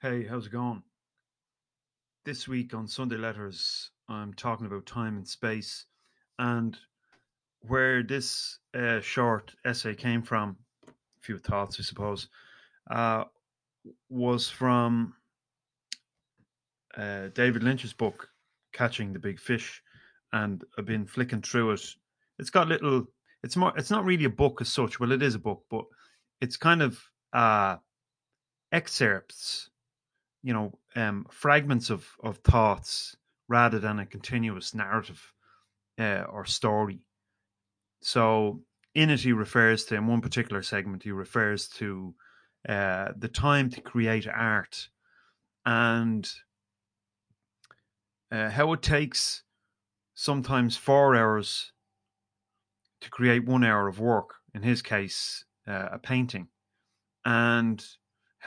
Hey, how's it going? This week on Sunday Letters, I'm talking about time and space and where this uh, short essay came from. A few thoughts, I suppose, uh, was from uh, David Lynch's book, Catching the Big Fish, and I've been flicking through it. It's got little. It's more. It's not really a book as such. Well, it is a book, but it's kind of uh, excerpts you know um, fragments of of thoughts rather than a continuous narrative uh, or story. So in it, he refers to in one particular segment, he refers to uh, the time to create art and uh, how it takes sometimes four hours to create one hour of work. In his case, uh, a painting, and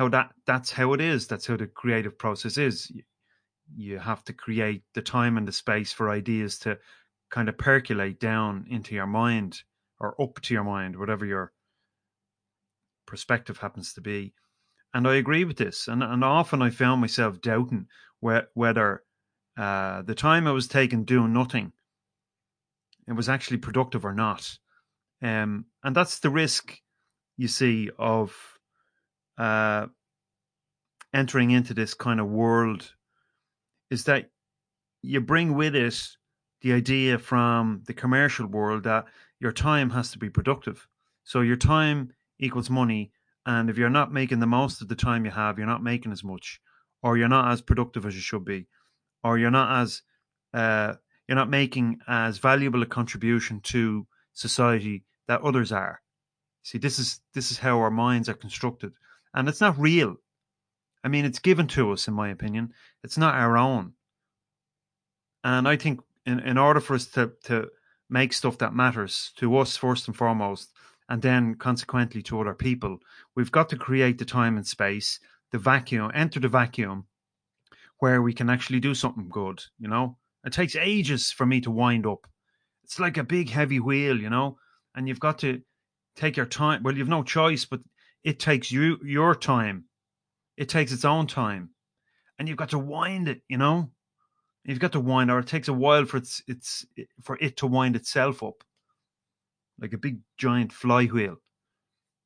how that that's how it is. That's how the creative process is. You have to create the time and the space for ideas to kind of percolate down into your mind or up to your mind, whatever your perspective happens to be. And I agree with this. And, and often I found myself doubting whe- whether uh, the time I was taking doing nothing it was actually productive or not. Um, and that's the risk you see of uh, entering into this kind of world is that you bring with it the idea from the commercial world that your time has to be productive. So your time equals money. And if you're not making the most of the time you have, you're not making as much, or you're not as productive as you should be, or you're not as uh, you're not making as valuable a contribution to society that others are. See, this is this is how our minds are constructed, and it's not real. I mean, it's given to us, in my opinion. It's not our own. And I think in, in order for us to, to make stuff that matters to us first and foremost, and then consequently to other people, we've got to create the time and space, the vacuum, enter the vacuum where we can actually do something good, you know? It takes ages for me to wind up. It's like a big heavy wheel, you know, and you've got to take your time. Well, you've no choice, but it takes you your time. It takes its own time, and you've got to wind it. You know, you've got to wind, or it takes a while for its its for it to wind itself up, like a big giant flywheel.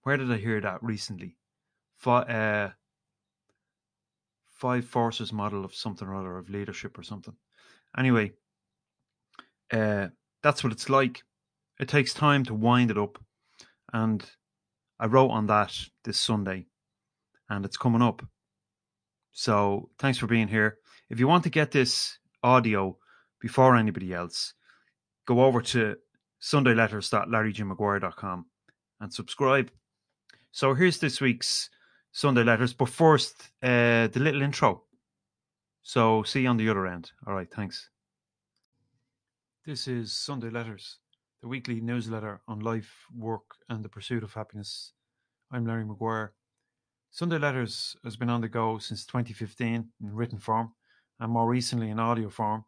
Where did I hear that recently? Uh, five forces model of something or other of leadership or something. Anyway, uh, that's what it's like. It takes time to wind it up, and I wrote on that this Sunday, and it's coming up. So thanks for being here. If you want to get this audio before anybody else, go over to sundayletters.larrygmaguire.com and subscribe. So here's this week's Sunday Letters, but first, uh, the little intro. So see you on the other end. All right, thanks. This is Sunday Letters, the weekly newsletter on life, work, and the pursuit of happiness. I'm Larry Maguire. Sunday Letters has been on the go since 2015 in written form and more recently in audio form.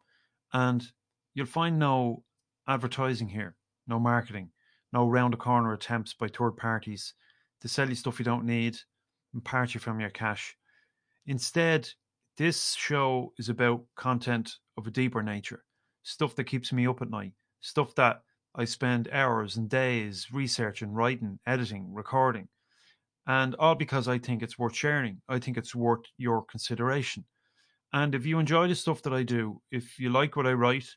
And you'll find no advertising here, no marketing, no round the corner attempts by third parties to sell you stuff you don't need and part you from your cash. Instead, this show is about content of a deeper nature, stuff that keeps me up at night, stuff that I spend hours and days researching, writing, editing, recording. And all because I think it's worth sharing. I think it's worth your consideration. And if you enjoy the stuff that I do, if you like what I write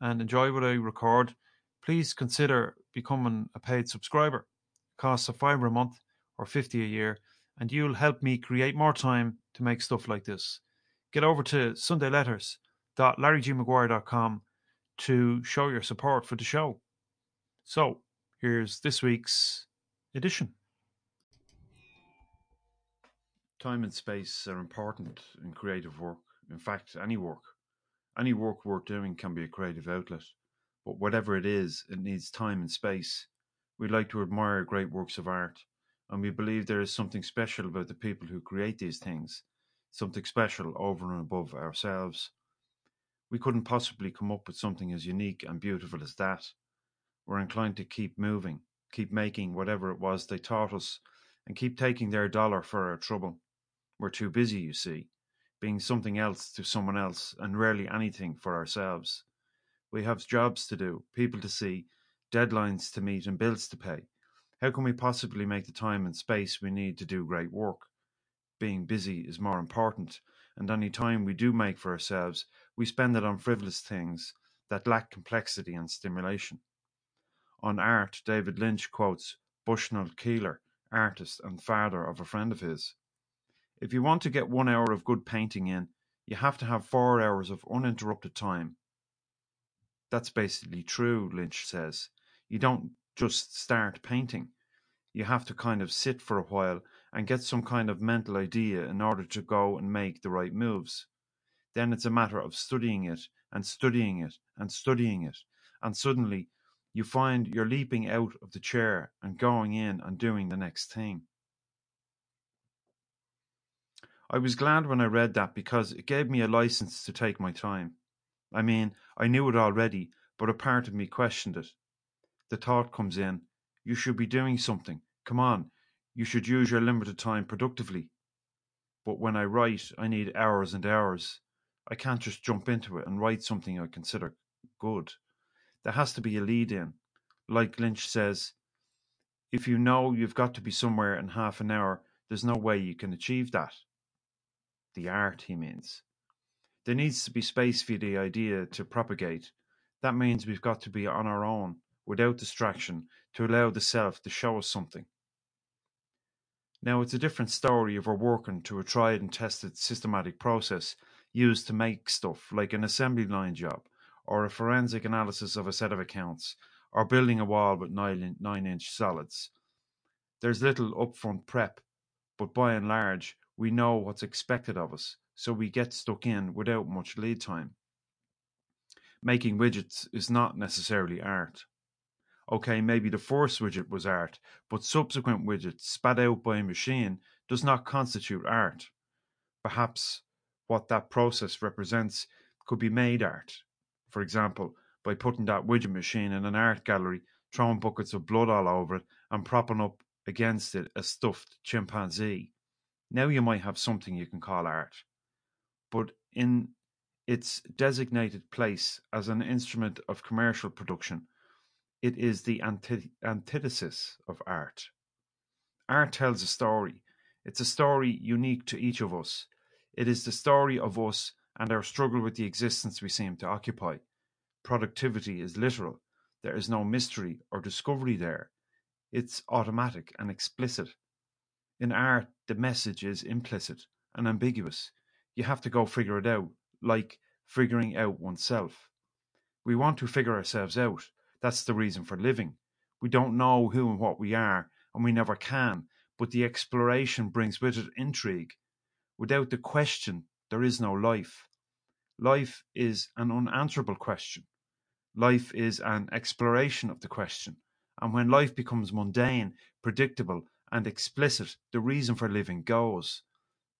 and enjoy what I record, please consider becoming a paid subscriber. It costs a fiver a month or 50 a year, and you'll help me create more time to make stuff like this get over to sundayletters.larrygmaguire.com to show your support for the show. So, here's this week's edition. Time and space are important in creative work. In fact, any work. Any work worth doing can be a creative outlet. But whatever it is, it needs time and space. We like to admire great works of art, and we believe there is something special about the people who create these things something special over and above ourselves. We couldn't possibly come up with something as unique and beautiful as that. We're inclined to keep moving, keep making whatever it was they taught us, and keep taking their dollar for our trouble. We're too busy, you see, being something else to someone else and rarely anything for ourselves. We have jobs to do, people to see, deadlines to meet, and bills to pay. How can we possibly make the time and space we need to do great work? Being busy is more important, and any time we do make for ourselves, we spend it on frivolous things that lack complexity and stimulation. On art, David Lynch quotes Bushnell Keeler, artist and father of a friend of his. If you want to get one hour of good painting in, you have to have four hours of uninterrupted time. That's basically true, Lynch says. You don't just start painting. You have to kind of sit for a while and get some kind of mental idea in order to go and make the right moves. Then it's a matter of studying it and studying it and studying it, and suddenly you find you're leaping out of the chair and going in and doing the next thing. I was glad when I read that because it gave me a license to take my time. I mean, I knew it already, but a part of me questioned it. The thought comes in, you should be doing something. Come on, you should use your limited time productively. But when I write, I need hours and hours. I can't just jump into it and write something I consider good. There has to be a lead in. Like Lynch says, if you know you've got to be somewhere in half an hour, there's no way you can achieve that. The art, he means. There needs to be space for the idea to propagate. That means we've got to be on our own, without distraction, to allow the self to show us something. Now, it's a different story if we're working to a tried and tested systematic process used to make stuff like an assembly line job or a forensic analysis of a set of accounts, or building a wall with nine inch solids. There's little upfront prep, but by and large, we know what's expected of us, so we get stuck in without much lead time. Making widgets is not necessarily art. Okay, maybe the first widget was art, but subsequent widgets spat out by a machine does not constitute art. Perhaps what that process represents could be made art, for example, by putting that widget machine in an art gallery, throwing buckets of blood all over it, and propping up against it a stuffed chimpanzee. Now you might have something you can call art. But in its designated place as an instrument of commercial production, it is the antithesis of art. Art tells a story. It's a story unique to each of us. It is the story of us and our struggle with the existence we seem to occupy. Productivity is literal. There is no mystery or discovery there. It's automatic and explicit. In art, the message is implicit and ambiguous. You have to go figure it out, like figuring out oneself. We want to figure ourselves out. That's the reason for living. We don't know who and what we are, and we never can, but the exploration brings with it intrigue. Without the question, there is no life. Life is an unanswerable question. Life is an exploration of the question. And when life becomes mundane, predictable, and explicit, the reason for living goes.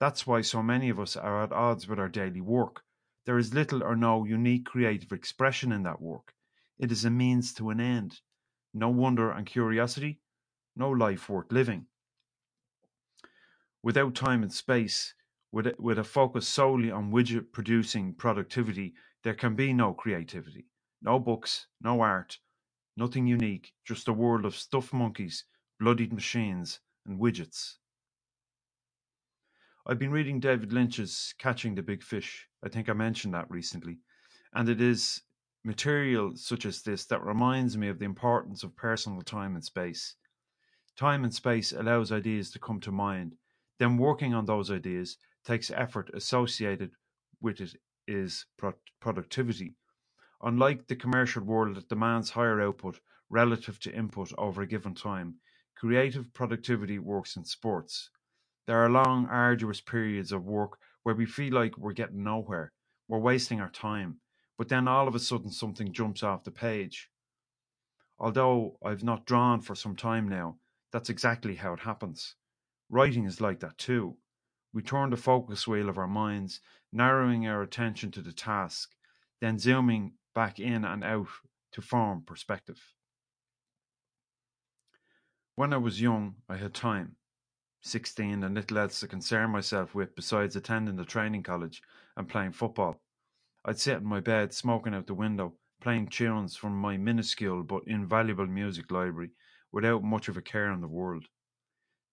That's why so many of us are at odds with our daily work. There is little or no unique creative expression in that work. It is a means to an end. No wonder and curiosity, no life worth living. Without time and space, with a, with a focus solely on widget producing productivity, there can be no creativity, no books, no art, nothing unique, just a world of stuffed monkeys, bloodied machines, and widgets. I've been reading David Lynch's Catching the Big Fish. I think I mentioned that recently. And it is material such as this that reminds me of the importance of personal time and space. Time and space allows ideas to come to mind. Then working on those ideas takes effort associated with it is productivity. Unlike the commercial world that demands higher output relative to input over a given time, creative productivity works in sports. There are long, arduous periods of work where we feel like we're getting nowhere, we're wasting our time, but then all of a sudden something jumps off the page. Although I've not drawn for some time now, that's exactly how it happens. Writing is like that too. We turn the focus wheel of our minds, narrowing our attention to the task, then zooming back in and out to form perspective. When I was young, I had time. 16 and little else to concern myself with besides attending the training college and playing football. I'd sit in my bed, smoking out the window, playing tunes from my minuscule but invaluable music library without much of a care in the world.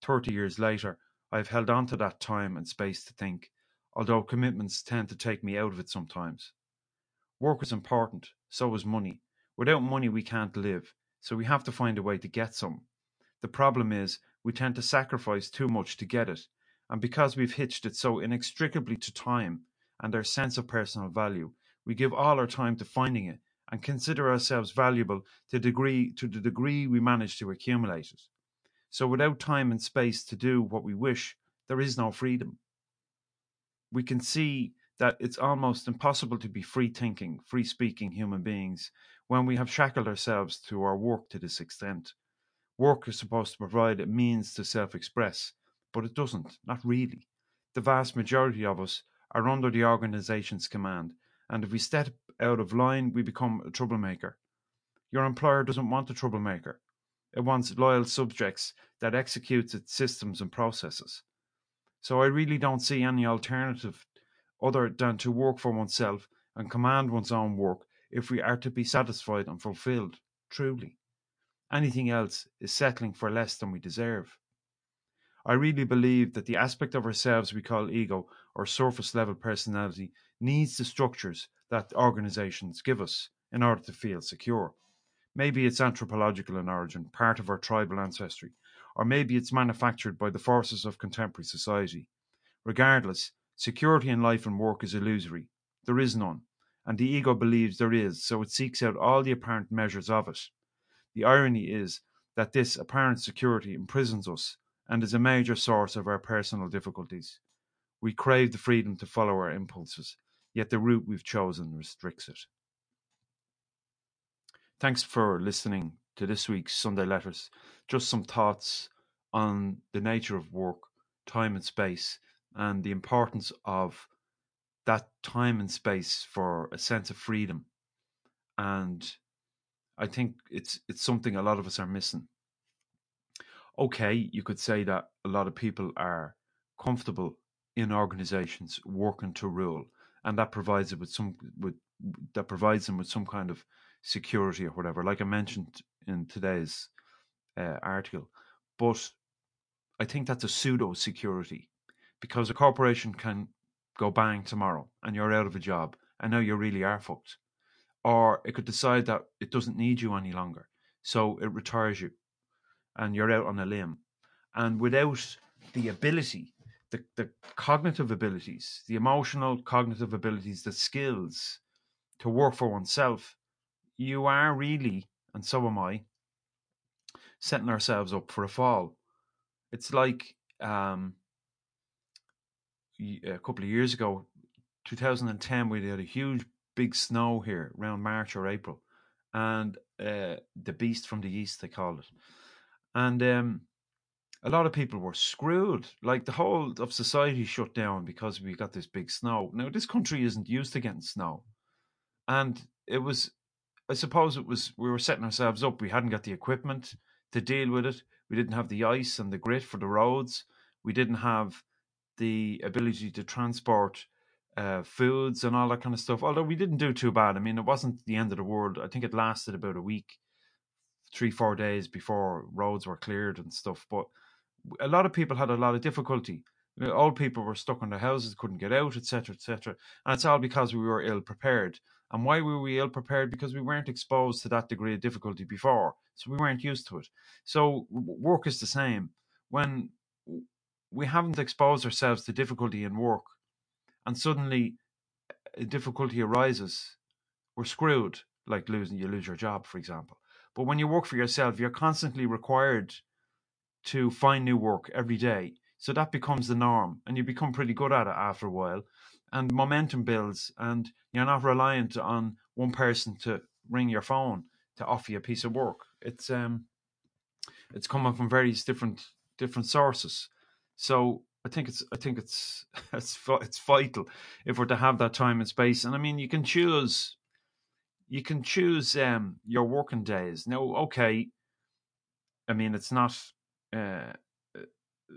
Thirty years later, I have held on to that time and space to think, although commitments tend to take me out of it sometimes. Work is important, so is money. Without money, we can't live, so we have to find a way to get some. The problem is, we tend to sacrifice too much to get it, and because we've hitched it so inextricably to time and our sense of personal value, we give all our time to finding it and consider ourselves valuable to, degree, to the degree we manage to accumulate it. So without time and space to do what we wish, there is no freedom. We can see that it's almost impossible to be free thinking, free speaking human beings when we have shackled ourselves to our work to this extent. Work is supposed to provide a means to self express, but it doesn't, not really. The vast majority of us are under the organization's command, and if we step out of line, we become a troublemaker. Your employer doesn't want a troublemaker. It wants loyal subjects that executes its systems and processes. So I really don't see any alternative other than to work for oneself and command one's own work if we are to be satisfied and fulfilled, truly. Anything else is settling for less than we deserve. I really believe that the aspect of ourselves we call ego or surface level personality needs the structures that organizations give us in order to feel secure. Maybe it's anthropological in origin, part of our tribal ancestry, or maybe it's manufactured by the forces of contemporary society. Regardless, security in life and work is illusory. There is none, and the ego believes there is, so it seeks out all the apparent measures of it. The irony is that this apparent security imprisons us and is a major source of our personal difficulties. We crave the freedom to follow our impulses, yet the route we've chosen restricts it. Thanks for listening to this week's Sunday Letters. Just some thoughts on the nature of work, time and space, and the importance of that time and space for a sense of freedom. And I think it's it's something a lot of us are missing. Okay, you could say that a lot of people are comfortable in organizations working to rule, and that provides it with some with that provides them with some kind of security or whatever, like I mentioned in today's uh, article. But I think that's a pseudo security because a corporation can go bang tomorrow and you're out of a job and now you really are fucked. Or it could decide that it doesn't need you any longer. So it retires you and you're out on a limb. And without the ability, the, the cognitive abilities, the emotional cognitive abilities, the skills to work for oneself, you are really, and so am I, setting ourselves up for a fall. It's like um, a couple of years ago, 2010, we had a huge big snow here around March or April, and uh, the beast from the east, they called it. And um, a lot of people were screwed. Like the whole of society shut down because we got this big snow. Now, this country isn't used to getting snow. And it was I suppose it was we were setting ourselves up. We hadn't got the equipment to deal with it. We didn't have the ice and the grit for the roads. We didn't have the ability to transport uh, foods and all that kind of stuff. Although we didn't do too bad. I mean, it wasn't the end of the world. I think it lasted about a week, three, four days before roads were cleared and stuff. But a lot of people had a lot of difficulty. Old people were stuck in their houses, couldn't get out, etc., etc. And it's all because we were ill prepared. And why were we ill prepared? Because we weren't exposed to that degree of difficulty before. So we weren't used to it. So work is the same. When we haven't exposed ourselves to difficulty in work and suddenly a difficulty arises, we're screwed, like losing you lose your job, for example. But when you work for yourself, you're constantly required to find new work every day. So that becomes the norm and you become pretty good at it after a while and momentum builds and you're not reliant on one person to ring your phone to offer you a piece of work. It's um it's coming from various different different sources. So i think it's i think it's it's it's vital if we're to have that time and space. And i mean you can choose you can choose um your working days. Now okay i mean it's not uh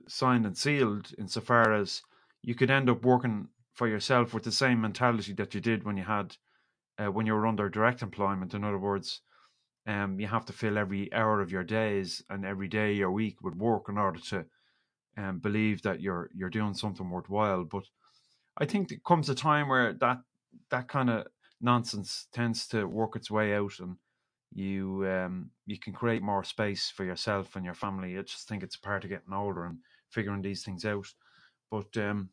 signed and sealed insofar as you could end up working for yourself with the same mentality that you did when you had uh, when you were under direct employment. In other words, um, you have to fill every hour of your days and every day your week with work in order to um, believe that you're you're doing something worthwhile. But I think there comes a time where that that kind of nonsense tends to work its way out, and you um, you can create more space for yourself and your family. I just think it's a part of getting older and figuring these things out. But um,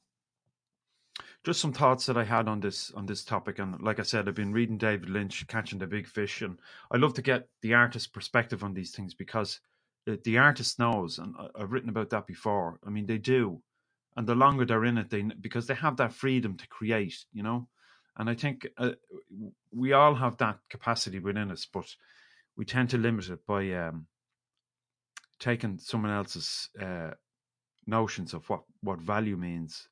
just some thoughts that I had on this on this topic, and like I said, I've been reading David Lynch, Catching the Big Fish, and I love to get the artist's perspective on these things because the, the artist knows, and I've written about that before. I mean, they do, and the longer they're in it, they because they have that freedom to create, you know. And I think uh, we all have that capacity within us, but we tend to limit it by um, taking someone else's uh, notions of what what value means.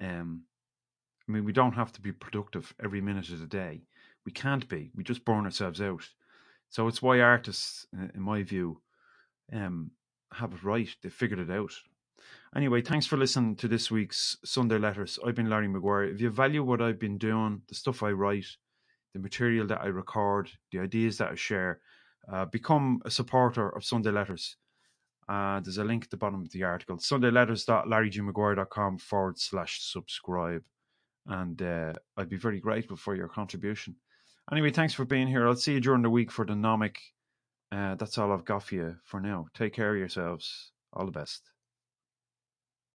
Um, I mean, we don't have to be productive every minute of the day. We can't be. We just burn ourselves out. So it's why artists, in my view, um, have it right. They figured it out. Anyway, thanks for listening to this week's Sunday Letters. I've been Larry Maguire. If you value what I've been doing, the stuff I write, the material that I record, the ideas that I share, uh, become a supporter of Sunday Letters. Uh, there's a link at the bottom of the article sundayletters.larrygmaguire.com forward slash subscribe and uh, I'd be very grateful for your contribution. Anyway, thanks for being here. I'll see you during the week for the Nomic. Uh, that's all I've got for you for now. Take care of yourselves. All the best.